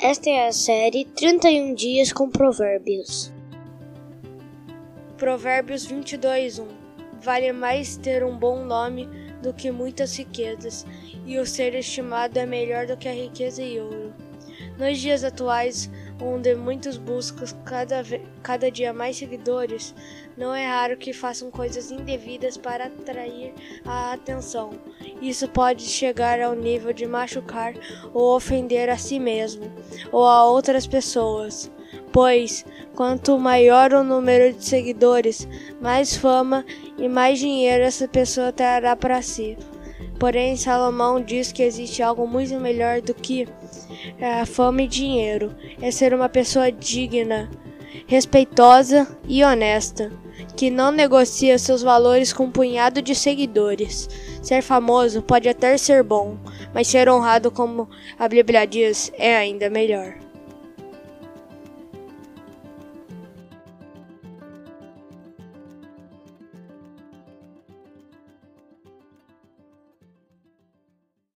Esta é a série 31 Dias com Provérbios. Provérbios 22, 1 Vale mais ter um bom nome do que muitas riquezas, e o ser estimado é melhor do que a riqueza e ouro. Nos dias atuais, onde muitos buscam cada, cada dia mais seguidores, não é raro que façam coisas indevidas para atrair a atenção. Isso pode chegar ao nível de machucar ou ofender a si mesmo ou a outras pessoas. Pois, quanto maior o número de seguidores, mais fama e mais dinheiro essa pessoa trará para si. Porém, Salomão diz que existe algo muito melhor do que a fama e dinheiro: é ser uma pessoa digna, respeitosa e honesta, que não negocia seus valores com um punhado de seguidores. Ser famoso pode até ser bom, mas ser honrado, como a Bíblia diz, é ainda melhor.